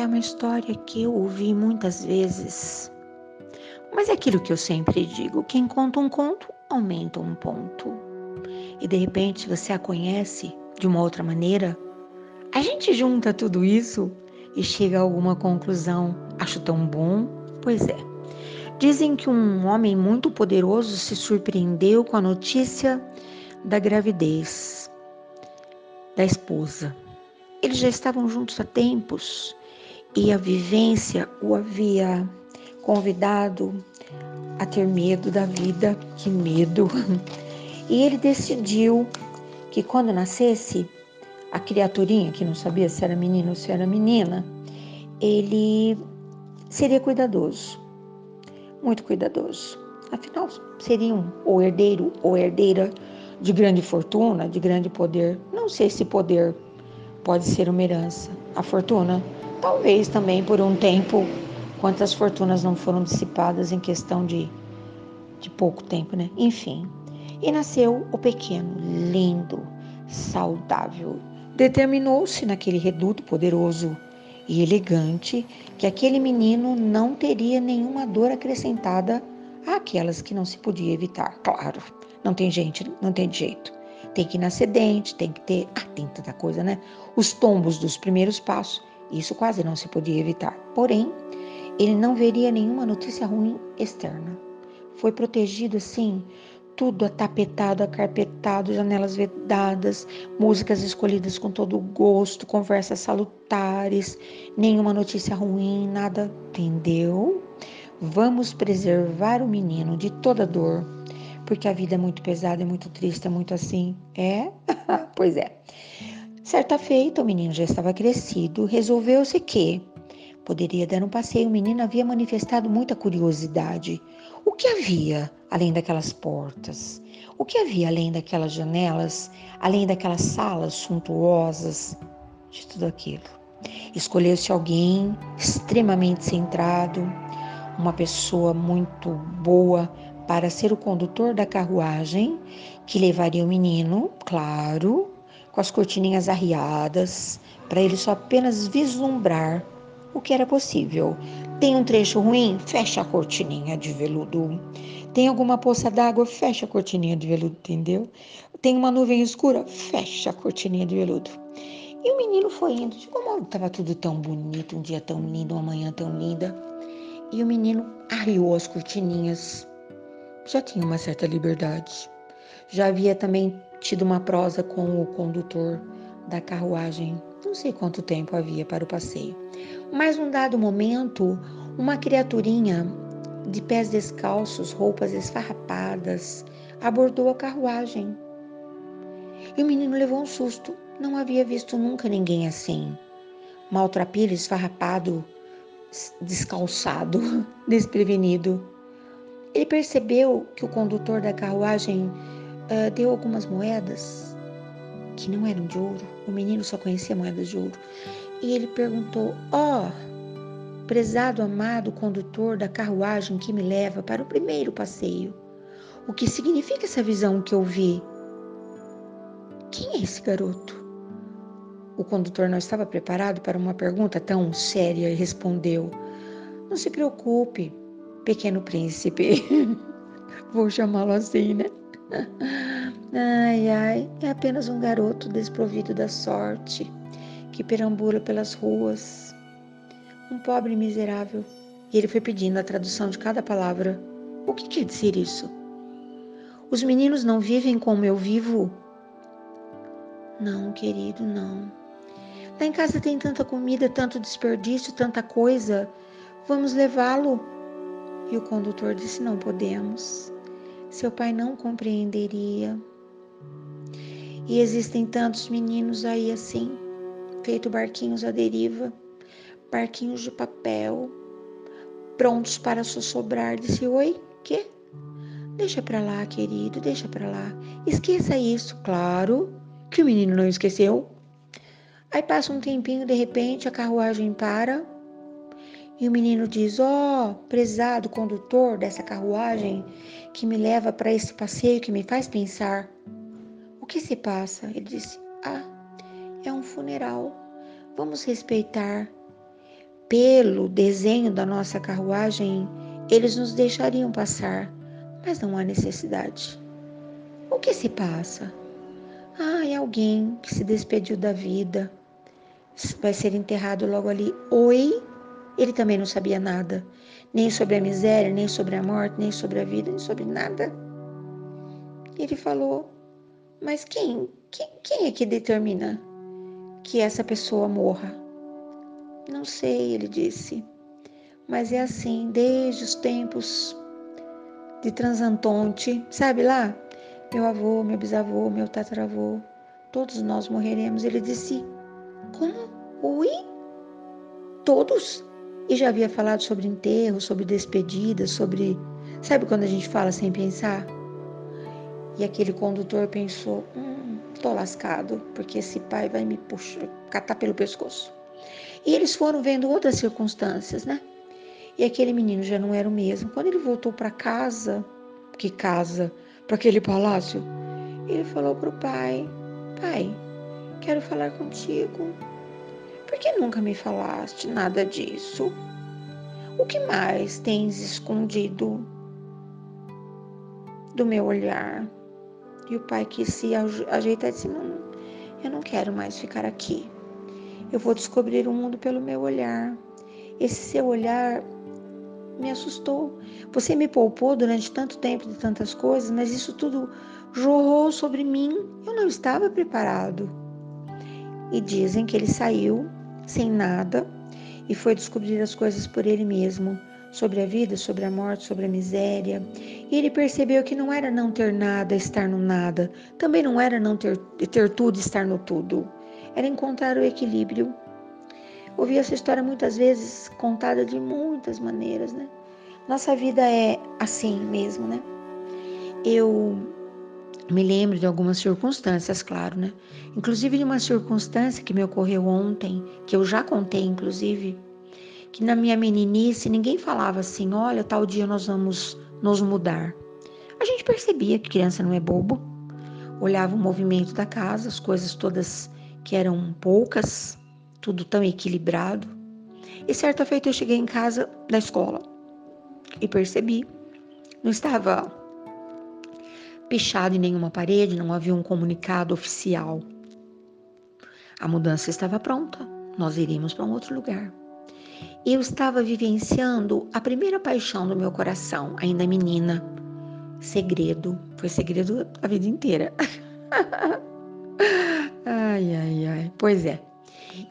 é uma história que eu ouvi muitas vezes. Mas é aquilo que eu sempre digo: quem conta um conto, aumenta um ponto. E de repente você a conhece de uma outra maneira. A gente junta tudo isso e chega a alguma conclusão. Acho tão bom? Pois é. Dizem que um homem muito poderoso se surpreendeu com a notícia da gravidez da esposa. Eles já estavam juntos há tempos e a vivência o havia convidado a ter medo da vida, que medo. E ele decidiu que quando nascesse a criaturinha, que não sabia se era menino ou se era menina, ele seria cuidadoso, muito cuidadoso. Afinal, seriam ou herdeiro ou herdeira de grande fortuna, de grande poder. Não sei se poder pode ser uma herança. A fortuna, talvez também por um tempo, quantas fortunas não foram dissipadas em questão de, de pouco tempo, né? Enfim. E nasceu o pequeno, lindo, saudável. Determinou-se naquele reduto poderoso e elegante que aquele menino não teria nenhuma dor acrescentada àquelas que não se podia evitar. Claro, não tem gente, não tem jeito. Tem que ir na sedente, tem que ter. Ah, tem tanta coisa, né? Os tombos dos primeiros passos, isso quase não se podia evitar. Porém, ele não veria nenhuma notícia ruim externa. Foi protegido assim, tudo atapetado, acarpetado, janelas vedadas, músicas escolhidas com todo gosto, conversas salutares, nenhuma notícia ruim, nada, entendeu? Vamos preservar o menino de toda dor porque a vida é muito pesada, é muito triste, é muito assim. É? pois é. Certa feita, o menino já estava crescido, resolveu-se que poderia dar um passeio. O menino havia manifestado muita curiosidade. O que havia além daquelas portas? O que havia além daquelas janelas? Além daquelas salas suntuosas? De tudo aquilo. Escolheu-se alguém extremamente centrado, uma pessoa muito boa para ser o condutor da carruagem que levaria o menino, claro, com as cortininhas arriadas, para ele só apenas vislumbrar o que era possível. Tem um trecho ruim? Fecha a cortininha de veludo. Tem alguma poça d'água? Fecha a cortininha de veludo, entendeu? Tem uma nuvem escura? Fecha a cortininha de veludo. E o menino foi indo, de como estava tudo tão bonito, um dia tão lindo, uma manhã tão linda. E o menino arriou as cortininhas já tinha uma certa liberdade. Já havia também tido uma prosa com o condutor da carruagem. Não sei quanto tempo havia para o passeio. Mas num dado momento, uma criaturinha de pés descalços, roupas esfarrapadas, abordou a carruagem. E o menino levou um susto. Não havia visto nunca ninguém assim. Maltrapilho, esfarrapado, descalçado, desprevenido. Ele percebeu que o condutor da carruagem uh, deu algumas moedas que não eram de ouro. O menino só conhecia moedas de ouro. E ele perguntou: Ó, oh, prezado amado condutor da carruagem que me leva para o primeiro passeio, o que significa essa visão que eu vi? Quem é esse garoto? O condutor não estava preparado para uma pergunta tão séria e respondeu: Não se preocupe, Pequeno Príncipe. Vou chamá-lo assim, né? Ai, ai, é apenas um garoto desprovido da sorte que perambula pelas ruas. Um pobre miserável. E ele foi pedindo a tradução de cada palavra. O que quer dizer isso? Os meninos não vivem como eu vivo? Não, querido, não. Lá em casa tem tanta comida, tanto desperdício, tanta coisa. Vamos levá-lo e o condutor disse: Não podemos. Seu pai não compreenderia. E existem tantos meninos aí assim, feito barquinhos à deriva, barquinhos de papel, prontos para sossobrar. Disse: Oi, que? Deixa para lá, querido, deixa para lá. Esqueça isso, claro que o menino não esqueceu. Aí passa um tempinho, de repente a carruagem para e o menino diz: Ó, oh, prezado condutor dessa carruagem que me leva para esse passeio que me faz pensar. O que se passa? Ele disse: Ah, é um funeral. Vamos respeitar. pelo desenho da nossa carruagem, eles nos deixariam passar, mas não há necessidade. O que se passa? Ah, é alguém que se despediu da vida, vai ser enterrado logo ali. Oi? Ele também não sabia nada, nem sobre a miséria, nem sobre a morte, nem sobre a vida, nem sobre nada. Ele falou: Mas quem, quem, quem é que determina que essa pessoa morra? Não sei, ele disse, mas é assim desde os tempos de Transantonte, sabe lá? Meu avô, meu bisavô, meu tataravô, todos nós morreremos. Ele disse: Como? Ui? Todos? E já havia falado sobre enterro, sobre despedida, sobre. Sabe quando a gente fala sem pensar? E aquele condutor pensou: hum, tô lascado, porque esse pai vai me puxar, catar pelo pescoço. E eles foram vendo outras circunstâncias, né? E aquele menino já não era o mesmo. Quando ele voltou para casa, que casa? Para aquele palácio, ele falou para o pai: Pai, quero falar contigo. Por que nunca me falaste nada disso? O que mais tens escondido do meu olhar? E o pai quis se ajeitar e disse: Não, eu não quero mais ficar aqui. Eu vou descobrir o mundo pelo meu olhar. Esse seu olhar me assustou. Você me poupou durante tanto tempo de tantas coisas, mas isso tudo jorrou sobre mim. Eu não estava preparado. E dizem que ele saiu sem nada e foi descobrir as coisas por ele mesmo, sobre a vida, sobre a morte, sobre a miséria. E ele percebeu que não era não ter nada, estar no nada, também não era não ter, ter tudo, estar no tudo. Era encontrar o equilíbrio. Ouvi essa história muitas vezes contada de muitas maneiras, né? Nossa vida é assim mesmo, né? Eu me lembro de algumas circunstâncias, claro, né? Inclusive de uma circunstância que me ocorreu ontem, que eu já contei, inclusive, que na minha meninice ninguém falava assim: olha, tal dia nós vamos nos mudar. A gente percebia que criança não é bobo, olhava o movimento da casa, as coisas todas que eram poucas, tudo tão equilibrado. E certa feita eu cheguei em casa da escola e percebi, não estava pichado em nenhuma parede, não havia um comunicado oficial. A mudança estava pronta, nós iríamos para um outro lugar. Eu estava vivenciando a primeira paixão do meu coração, ainda menina. Segredo, foi segredo a vida inteira. ai, ai, ai. Pois é.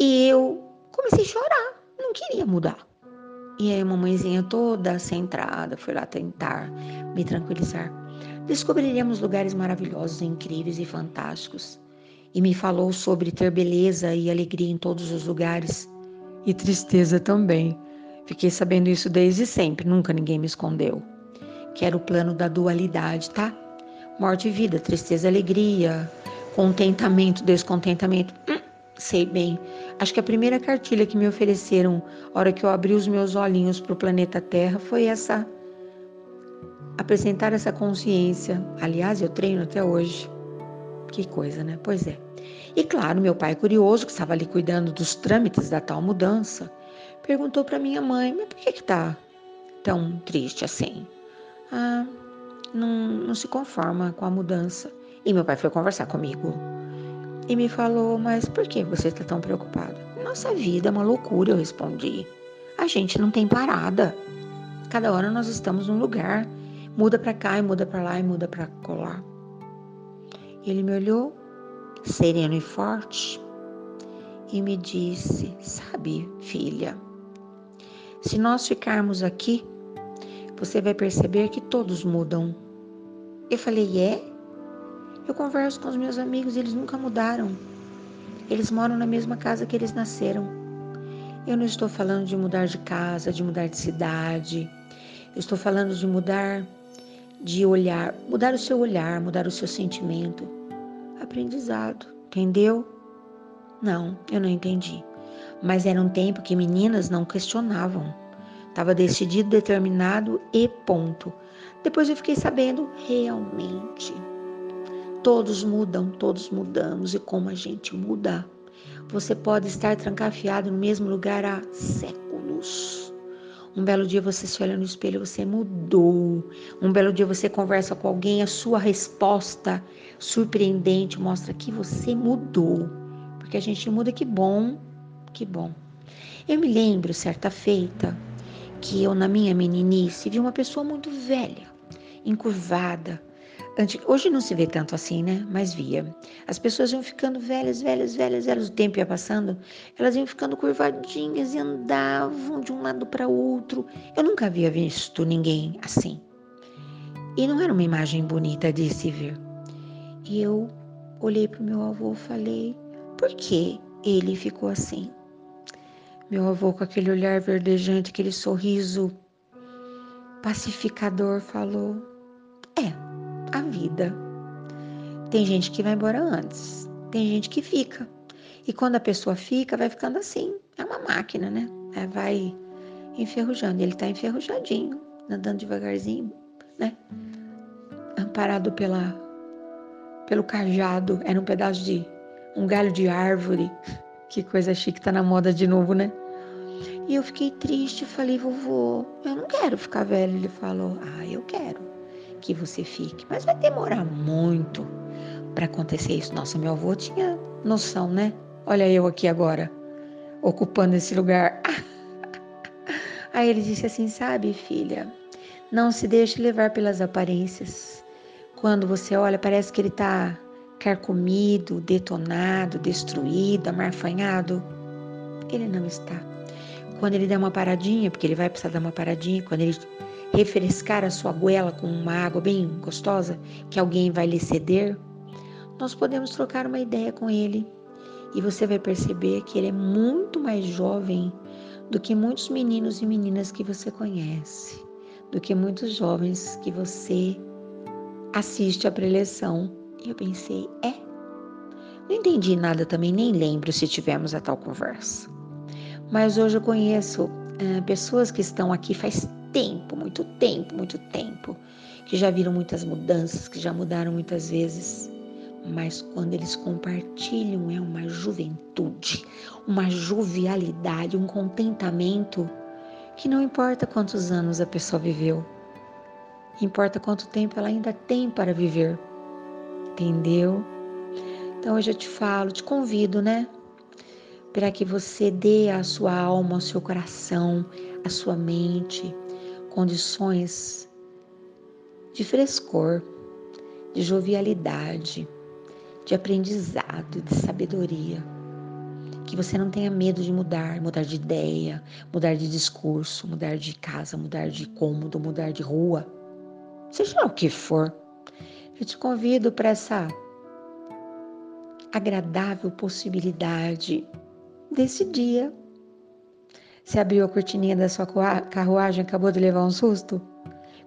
E eu comecei a chorar, não queria mudar. E aí a mamãezinha toda centrada foi lá tentar me tranquilizar descobriríamos lugares maravilhosos, incríveis e fantásticos. E me falou sobre ter beleza e alegria em todos os lugares e tristeza também. Fiquei sabendo isso desde sempre, nunca ninguém me escondeu. Que era o plano da dualidade, tá? Morte e vida, tristeza alegria, contentamento, descontentamento. Hum, sei bem. Acho que a primeira cartilha que me ofereceram, hora que eu abri os meus olhinhos para o planeta Terra, foi essa apresentar essa consciência. Aliás, eu treino até hoje. Que coisa, né? Pois é. E claro, meu pai, curioso, que estava ali cuidando dos trâmites da tal mudança, perguntou para minha mãe: Mas por que está tão triste assim? Ah, não, não se conforma com a mudança. E meu pai foi conversar comigo e me falou: Mas por que você está tão preocupada? Nossa vida é uma loucura, eu respondi. A gente não tem parada. Cada hora nós estamos num lugar Muda para cá e muda para lá e muda para colar. Ele me olhou, sereno e forte, e me disse: Sabe, filha, se nós ficarmos aqui, você vai perceber que todos mudam. Eu falei: É? Eu converso com os meus amigos, eles nunca mudaram. Eles moram na mesma casa que eles nasceram. Eu não estou falando de mudar de casa, de mudar de cidade. Eu estou falando de mudar de olhar, mudar o seu olhar, mudar o seu sentimento. Aprendizado, entendeu? Não, eu não entendi. Mas era um tempo que meninas não questionavam. Estava decidido, determinado e ponto. Depois eu fiquei sabendo realmente. Todos mudam, todos mudamos e como a gente muda. Você pode estar trancafiado no mesmo lugar há séculos. Um belo dia você se olha no espelho, você mudou. Um belo dia você conversa com alguém, a sua resposta surpreendente mostra que você mudou. Porque a gente muda, que bom, que bom. Eu me lembro, certa feita, que eu, na minha meninice, vi uma pessoa muito velha, encurvada, Hoje não se vê tanto assim, né? Mas via. As pessoas iam ficando velhas, velhas, velhas, velhas. O tempo ia passando, elas iam ficando curvadinhas e andavam de um lado para outro. Eu nunca havia visto ninguém assim. E não era uma imagem bonita de se ver. E eu olhei para o meu avô e falei: por que ele ficou assim? Meu avô, com aquele olhar verdejante, aquele sorriso pacificador, falou: é a vida. Tem gente que vai embora antes, tem gente que fica. E quando a pessoa fica, vai ficando assim. É uma máquina, né? É, vai enferrujando. Ele está enferrujadinho, andando devagarzinho, né? Amparado pela, pelo cajado. Era um pedaço de um galho de árvore. Que coisa chique, tá na moda de novo, né? E eu fiquei triste, falei, vovô, eu não quero ficar velho. Ele falou, ah, eu quero que você fique. Mas vai demorar muito para acontecer isso. Nossa, meu avô tinha noção, né? Olha eu aqui agora, ocupando esse lugar. Aí ele disse assim: Sabe, filha, não se deixe levar pelas aparências. Quando você olha, parece que ele está carcomido, detonado, destruído, amarfanhado. Ele não está. Quando ele der uma paradinha, porque ele vai precisar dar uma paradinha, quando ele refrescar a sua goela com uma água bem gostosa que alguém vai lhe ceder, nós podemos trocar uma ideia com ele e você vai perceber que ele é muito mais jovem do que muitos meninos e meninas que você conhece, do que muitos jovens que você assiste à preleção. E eu pensei, é. Não entendi nada também, nem lembro se tivemos a tal conversa. Mas hoje eu conheço é, pessoas que estão aqui faz tempo, muito tempo, muito tempo, que já viram muitas mudanças, que já mudaram muitas vezes. Mas quando eles compartilham, é uma juventude, uma jovialidade, um contentamento que não importa quantos anos a pessoa viveu, importa quanto tempo ela ainda tem para viver. Entendeu? Então hoje eu te falo, te convido, né? Para que você dê à sua alma, ao seu coração, à sua mente, condições de frescor, de jovialidade, de aprendizado, de sabedoria. Que você não tenha medo de mudar, mudar de ideia, mudar de discurso, mudar de casa, mudar de cômodo, mudar de rua, seja lá o que for. Eu te convido para essa agradável possibilidade desse dia você abriu a cortininha da sua carruagem, acabou de levar um susto?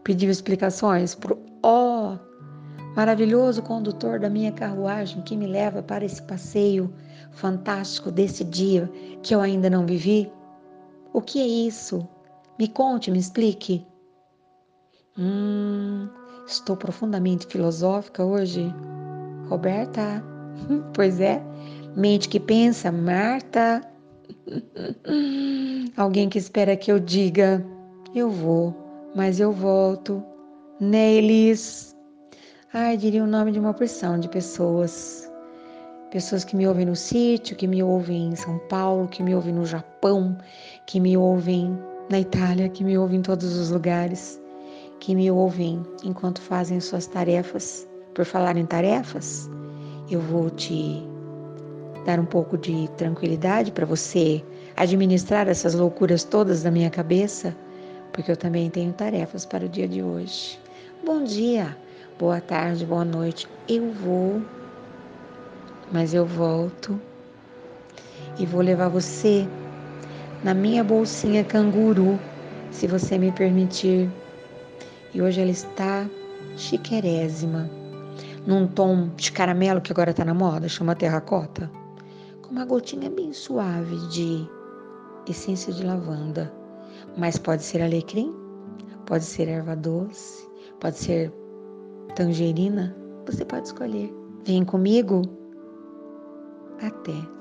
Pediu explicações pro ó oh, maravilhoso condutor da minha carruagem que me leva para esse passeio fantástico desse dia que eu ainda não vivi? O que é isso? Me conte, me explique. Hum, estou profundamente filosófica hoje. Roberta, pois é, mente que pensa, Marta. Alguém que espera que eu diga, eu vou, mas eu volto. Neles. Ai, diria o nome de uma porção de pessoas. Pessoas que me ouvem no sítio, que me ouvem em São Paulo, que me ouvem no Japão, que me ouvem na Itália, que me ouvem em todos os lugares, que me ouvem enquanto fazem suas tarefas. Por falar em tarefas, eu vou te dar um pouco de tranquilidade para você administrar essas loucuras todas da minha cabeça, porque eu também tenho tarefas para o dia de hoje. Bom dia, boa tarde, boa noite. Eu vou, mas eu volto e vou levar você na minha bolsinha canguru, se você me permitir. E hoje ela está chiquerésima, num tom de caramelo que agora está na moda, chama terracota uma gotinha bem suave de essência de lavanda. Mas pode ser alecrim, pode ser erva doce, pode ser tangerina, você pode escolher. Vem comigo. Até.